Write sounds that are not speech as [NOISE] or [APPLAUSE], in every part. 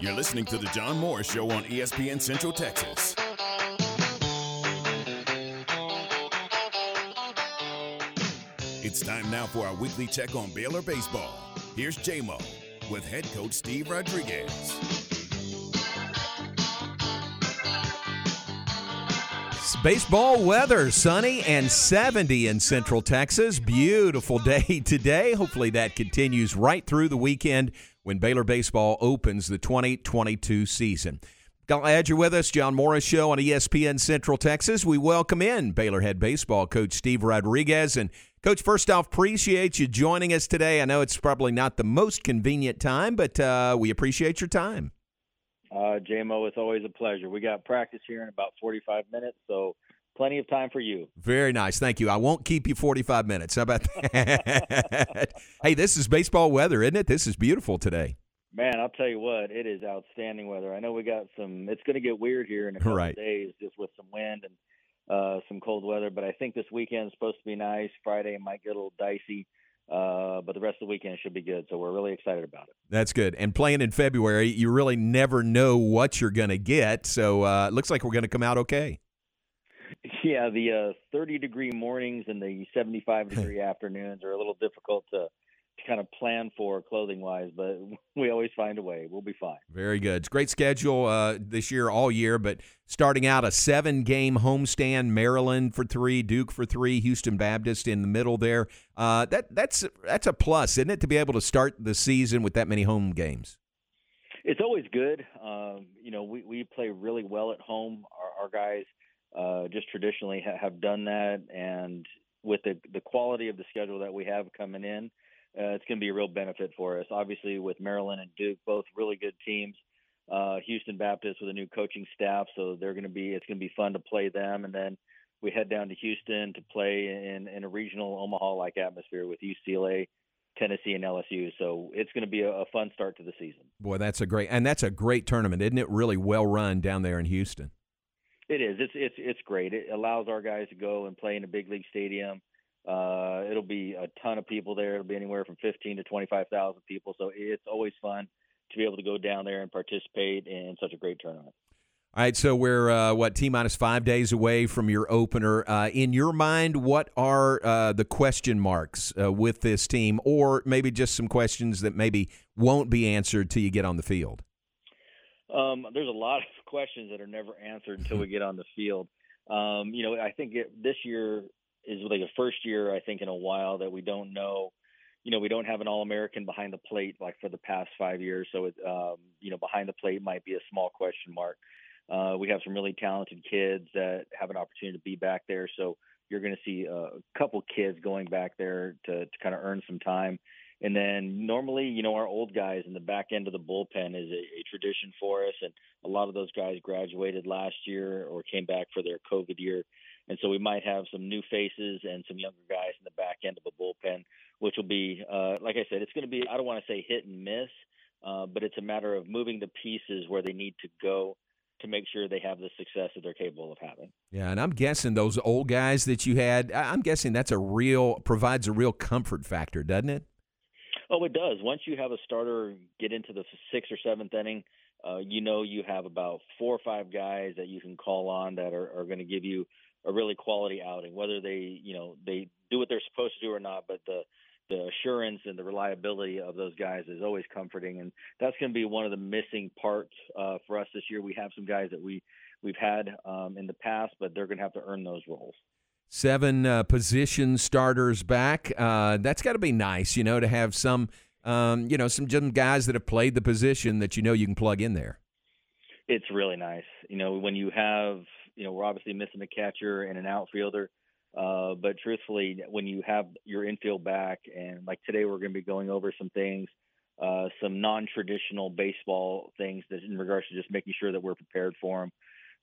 You're listening to The John Morris Show on ESPN Central Texas. It's time now for our weekly check on Baylor baseball. Here's JMO with head coach Steve Rodriguez. Baseball weather, sunny and 70 in Central Texas. Beautiful day [LAUGHS] today. Hopefully that continues right through the weekend when Baylor baseball opens the 2022 season. Glad you're with us. John Morris Show on ESPN Central Texas. We welcome in Baylor head baseball coach Steve Rodriguez. And, Coach, first off, appreciate you joining us today. I know it's probably not the most convenient time, but uh, we appreciate your time. Uh, JMO, it's always a pleasure. We got practice here in about 45 minutes, so plenty of time for you. Very nice. Thank you. I won't keep you 45 minutes. How about that? [LAUGHS] hey, this is baseball weather, isn't it? This is beautiful today. Man, I'll tell you what, it is outstanding weather. I know we got some. It's going to get weird here in a couple right. of days, just with some wind and uh, some cold weather. But I think this weekend is supposed to be nice. Friday might get a little dicey, uh, but the rest of the weekend should be good. So we're really excited about it. That's good. And playing in February, you really never know what you're going to get. So uh, it looks like we're going to come out okay. Yeah, the uh, 30 degree mornings and the 75 [LAUGHS] degree afternoons are a little difficult to kind of plan for clothing wise, but [LAUGHS] we always find a way. We'll be fine. Very good. It's great schedule uh, this year, all year, but starting out a seven game homestand, Maryland for three, Duke for three, Houston Baptist in the middle there. Uh, that that's that's a plus, isn't it, to be able to start the season with that many home games? It's always good. Um, you know, we, we play really well at home. Our, our guys uh, just traditionally ha- have done that, and with the the quality of the schedule that we have coming in, uh, it's going to be a real benefit for us. Obviously, with Maryland and Duke, both really good teams. Uh, Houston Baptist with a new coaching staff, so they're going to be. It's going to be fun to play them, and then we head down to Houston to play in in a regional Omaha-like atmosphere with UCLA, Tennessee, and LSU. So it's going to be a, a fun start to the season. Boy, that's a great and that's a great tournament, isn't it? Really well run down there in Houston. It is. It's it's it's great. It allows our guys to go and play in a big league stadium. Uh, it'll be a ton of people there. It'll be anywhere from 15 to 25,000 people. So it's always fun to be able to go down there and participate in such a great tournament. All right, so we're uh, what t minus five days away from your opener. Uh, in your mind, what are uh, the question marks uh, with this team, or maybe just some questions that maybe won't be answered till you get on the field? Um, there's a lot of [LAUGHS] questions that are never answered until we [LAUGHS] get on the field. Um, you know, I think it, this year is like the first year I think in a while that we don't know. You know, we don't have an All-American behind the plate like for the past five years. So, it, um, you know, behind the plate might be a small question mark. Uh, we have some really talented kids that have an opportunity to be back there. So you're going to see a couple kids going back there to, to kind of earn some time. And then normally, you know, our old guys in the back end of the bullpen is a, a tradition for us. And a lot of those guys graduated last year or came back for their COVID year. And so we might have some new faces and some younger guys in the back end of a bullpen, which will be, uh, like I said, it's going to be, I don't want to say hit and miss, uh, but it's a matter of moving the pieces where they need to go to make sure they have the success that they're capable of having. Yeah, and I'm guessing those old guys that you had, I'm guessing that's a real, provides a real comfort factor, doesn't it? Oh, it does. Once you have a starter get into the sixth or seventh inning, uh, you know you have about four or five guys that you can call on that are, are going to give you a really quality outing, whether they, you know, they do what they're supposed to do or not. But the the assurance and the reliability of those guys is always comforting, and that's going to be one of the missing parts uh, for us this year. We have some guys that we we've had um, in the past, but they're going to have to earn those roles. Seven uh, position starters back. Uh, that's got to be nice, you know, to have some, um, you know, some guys that have played the position that you know you can plug in there. It's really nice, you know, when you have, you know, we're obviously missing a catcher and an outfielder. Uh, but truthfully, when you have your infield back, and like today, we're going to be going over some things, uh, some non-traditional baseball things that in regards to just making sure that we're prepared for them.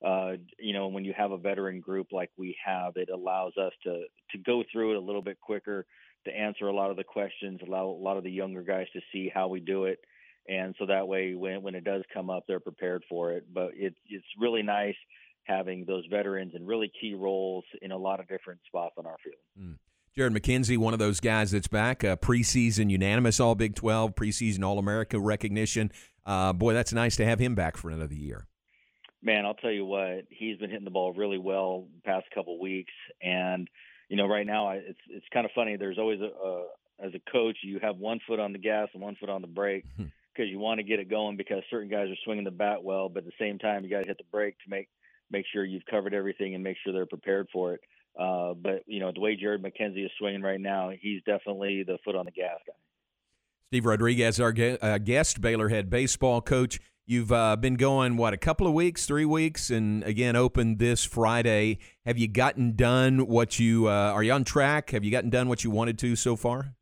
Uh, you know, when you have a veteran group like we have, it allows us to to go through it a little bit quicker, to answer a lot of the questions, allow a lot of the younger guys to see how we do it, and so that way, when when it does come up, they're prepared for it. But it's it's really nice having those veterans in really key roles in a lot of different spots on our field. Mm. Jared McKenzie, one of those guys that's back, uh, preseason unanimous All Big 12, preseason All America recognition. Uh, boy, that's nice to have him back for another year. Man, I'll tell you what, he's been hitting the ball really well the past couple weeks, and you know, right now it's it's kind of funny. There's always a, a as a coach, you have one foot on the gas and one foot on the brake because hmm. you want to get it going because certain guys are swinging the bat well, but at the same time, you got to hit the brake to make make sure you've covered everything and make sure they're prepared for it. Uh, but you know the way Jared McKenzie is swinging right now, he's definitely the foot on the gas guy. Steve Rodriguez, our uh, guest, Baylor head baseball coach. You've uh, been going what a couple of weeks, three weeks, and again opened this Friday. Have you gotten done what you uh, are you on track? Have you gotten done what you wanted to so far?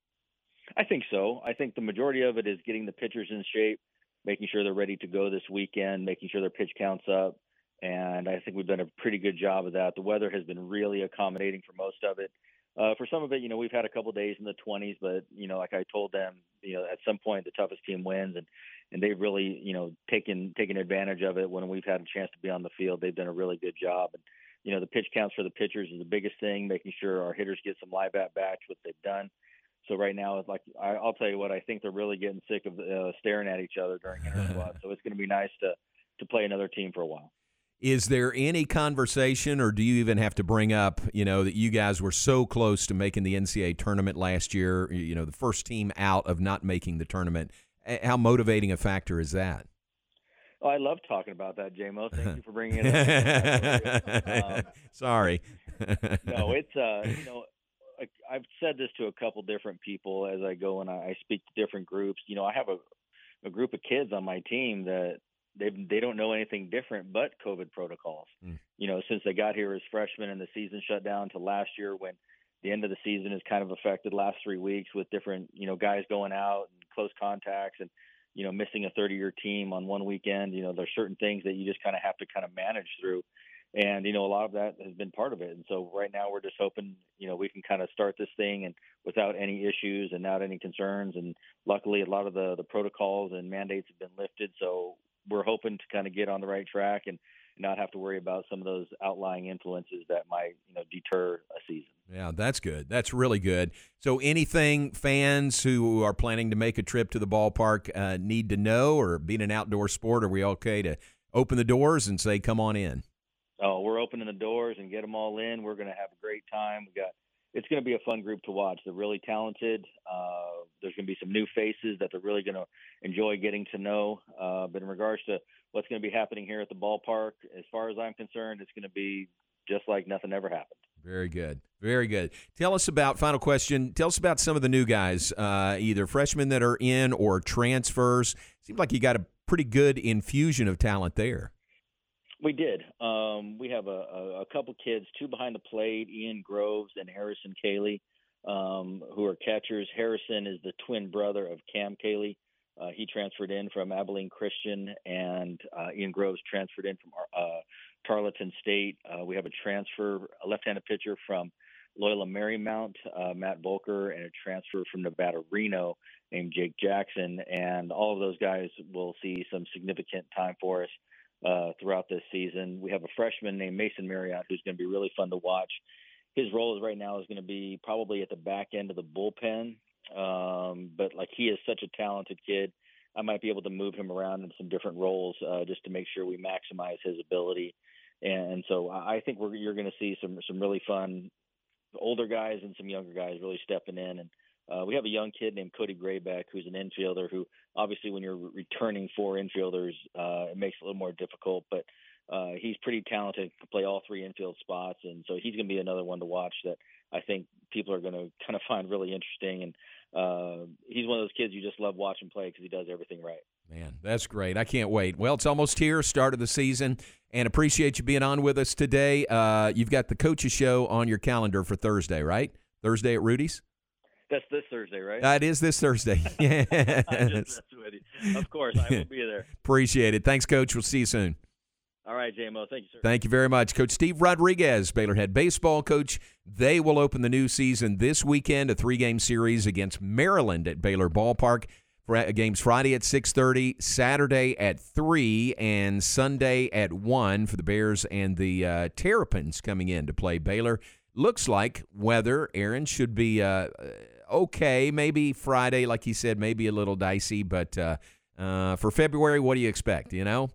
I think so. I think the majority of it is getting the pitchers in shape, making sure they're ready to go this weekend, making sure their pitch counts up, and I think we've done a pretty good job of that. The weather has been really accommodating for most of it. Uh, for some of it, you know, we've had a couple days in the 20s, but you know, like I told them, you know, at some point the toughest team wins, and and they've really, you know, taken taken advantage of it when we've had a chance to be on the field. They've done a really good job, and you know, the pitch counts for the pitchers is the biggest thing, making sure our hitters get some live at bats, which they've done. So right now, it's like I, I'll tell you what, I think they're really getting sick of uh, staring at each other during inter [LAUGHS] squad. so it's going to be nice to to play another team for a while. Is there any conversation, or do you even have to bring up, you know, that you guys were so close to making the NCAA tournament last year? You know, the first team out of not making the tournament. How motivating a factor is that? Oh, I love talking about that, JMO. Thank you for bringing it up. um, [LAUGHS] Sorry. [LAUGHS] no, it's uh, you know, I've said this to a couple different people as I go and I speak to different groups. You know, I have a a group of kids on my team that they they don't know anything different but COVID protocols. Mm. You know, since they got here as freshmen and the season shut down to last year when the end of the season is kind of affected last three weeks with different you know guys going out and close contacts and you know missing a 30 year team on one weekend. You know, there's certain things that you just kind of have to kind of manage through. And you know a lot of that has been part of it, and so right now we're just hoping you know we can kind of start this thing and without any issues and not any concerns. And luckily, a lot of the the protocols and mandates have been lifted, so we're hoping to kind of get on the right track and not have to worry about some of those outlying influences that might you know deter a season. Yeah, that's good. That's really good. So, anything fans who are planning to make a trip to the ballpark uh, need to know, or being an outdoor sport, are we okay to open the doors and say, "Come on in"? Oh, we're opening the doors and get them all in. We're going to have a great time. We got it's going to be a fun group to watch. They're really talented. Uh, there's going to be some new faces that they're really going to enjoy getting to know. Uh, but in regards to what's going to be happening here at the ballpark, as far as I'm concerned, it's going to be just like nothing ever happened. Very good. Very good. Tell us about, final question, tell us about some of the new guys, uh, either freshmen that are in or transfers. Seems like you got a pretty good infusion of talent there. We did. Um, we have a, a, a, couple kids, two behind the plate, Ian Groves and Harrison Cayley, um, who are catchers. Harrison is the twin brother of Cam Cayley. Uh, he transferred in from Abilene Christian, and uh, Ian Groves transferred in from uh, Tarleton State. Uh, we have a transfer, a left-handed pitcher from Loyola Marymount, uh, Matt Volker, and a transfer from Nevada Reno named Jake Jackson. And all of those guys will see some significant time for us uh, throughout this season. We have a freshman named Mason Marriott who's going to be really fun to watch. His role right now is going to be probably at the back end of the bullpen, um, but like he is such a talented kid. I might be able to move him around in some different roles uh, just to make sure we maximize his ability. And, so I think we're, you're going to see some some really fun older guys and some younger guys really stepping in and uh, we have a young kid named Cody Grayback who's an infielder who obviously when you're returning four infielders, uh, it makes it a little more difficult, but uh, he's pretty talented, can play all three infield spots, and so he's going to be another one to watch that I think people are going to kind of [LAUGHS] find really interesting. And uh, he's one of those kids you just love watching play because he does everything right. Man, that's great. I can't wait. Well, it's almost here, start of the season, and appreciate you being on with us today. Uh, you've got the coaches show on your calendar for Thursday, right? Thursday at Rudy's? That's this Thursday, right? That is this Thursday. [LAUGHS] [LAUGHS] yes. of course, I will be there. [LAUGHS] Appreciate it. Thanks, Coach. We'll see you soon. All right, JMO. Thank you, sir. Thank you very much. Coach Steve Rodriguez, Baylor head baseball coach. They will open the new season this weekend, a three game series against Maryland at Baylor Ballpark. Games Friday at 6:30, Saturday at 3, and Sunday at 1 for the Bears and the uh, Terrapins coming in to play Baylor. looks like weather, Aaron, should be uh, okay. Maybe Friday, like he said, maybe a little dicey, but uh, uh, for February, what do you expect? You know,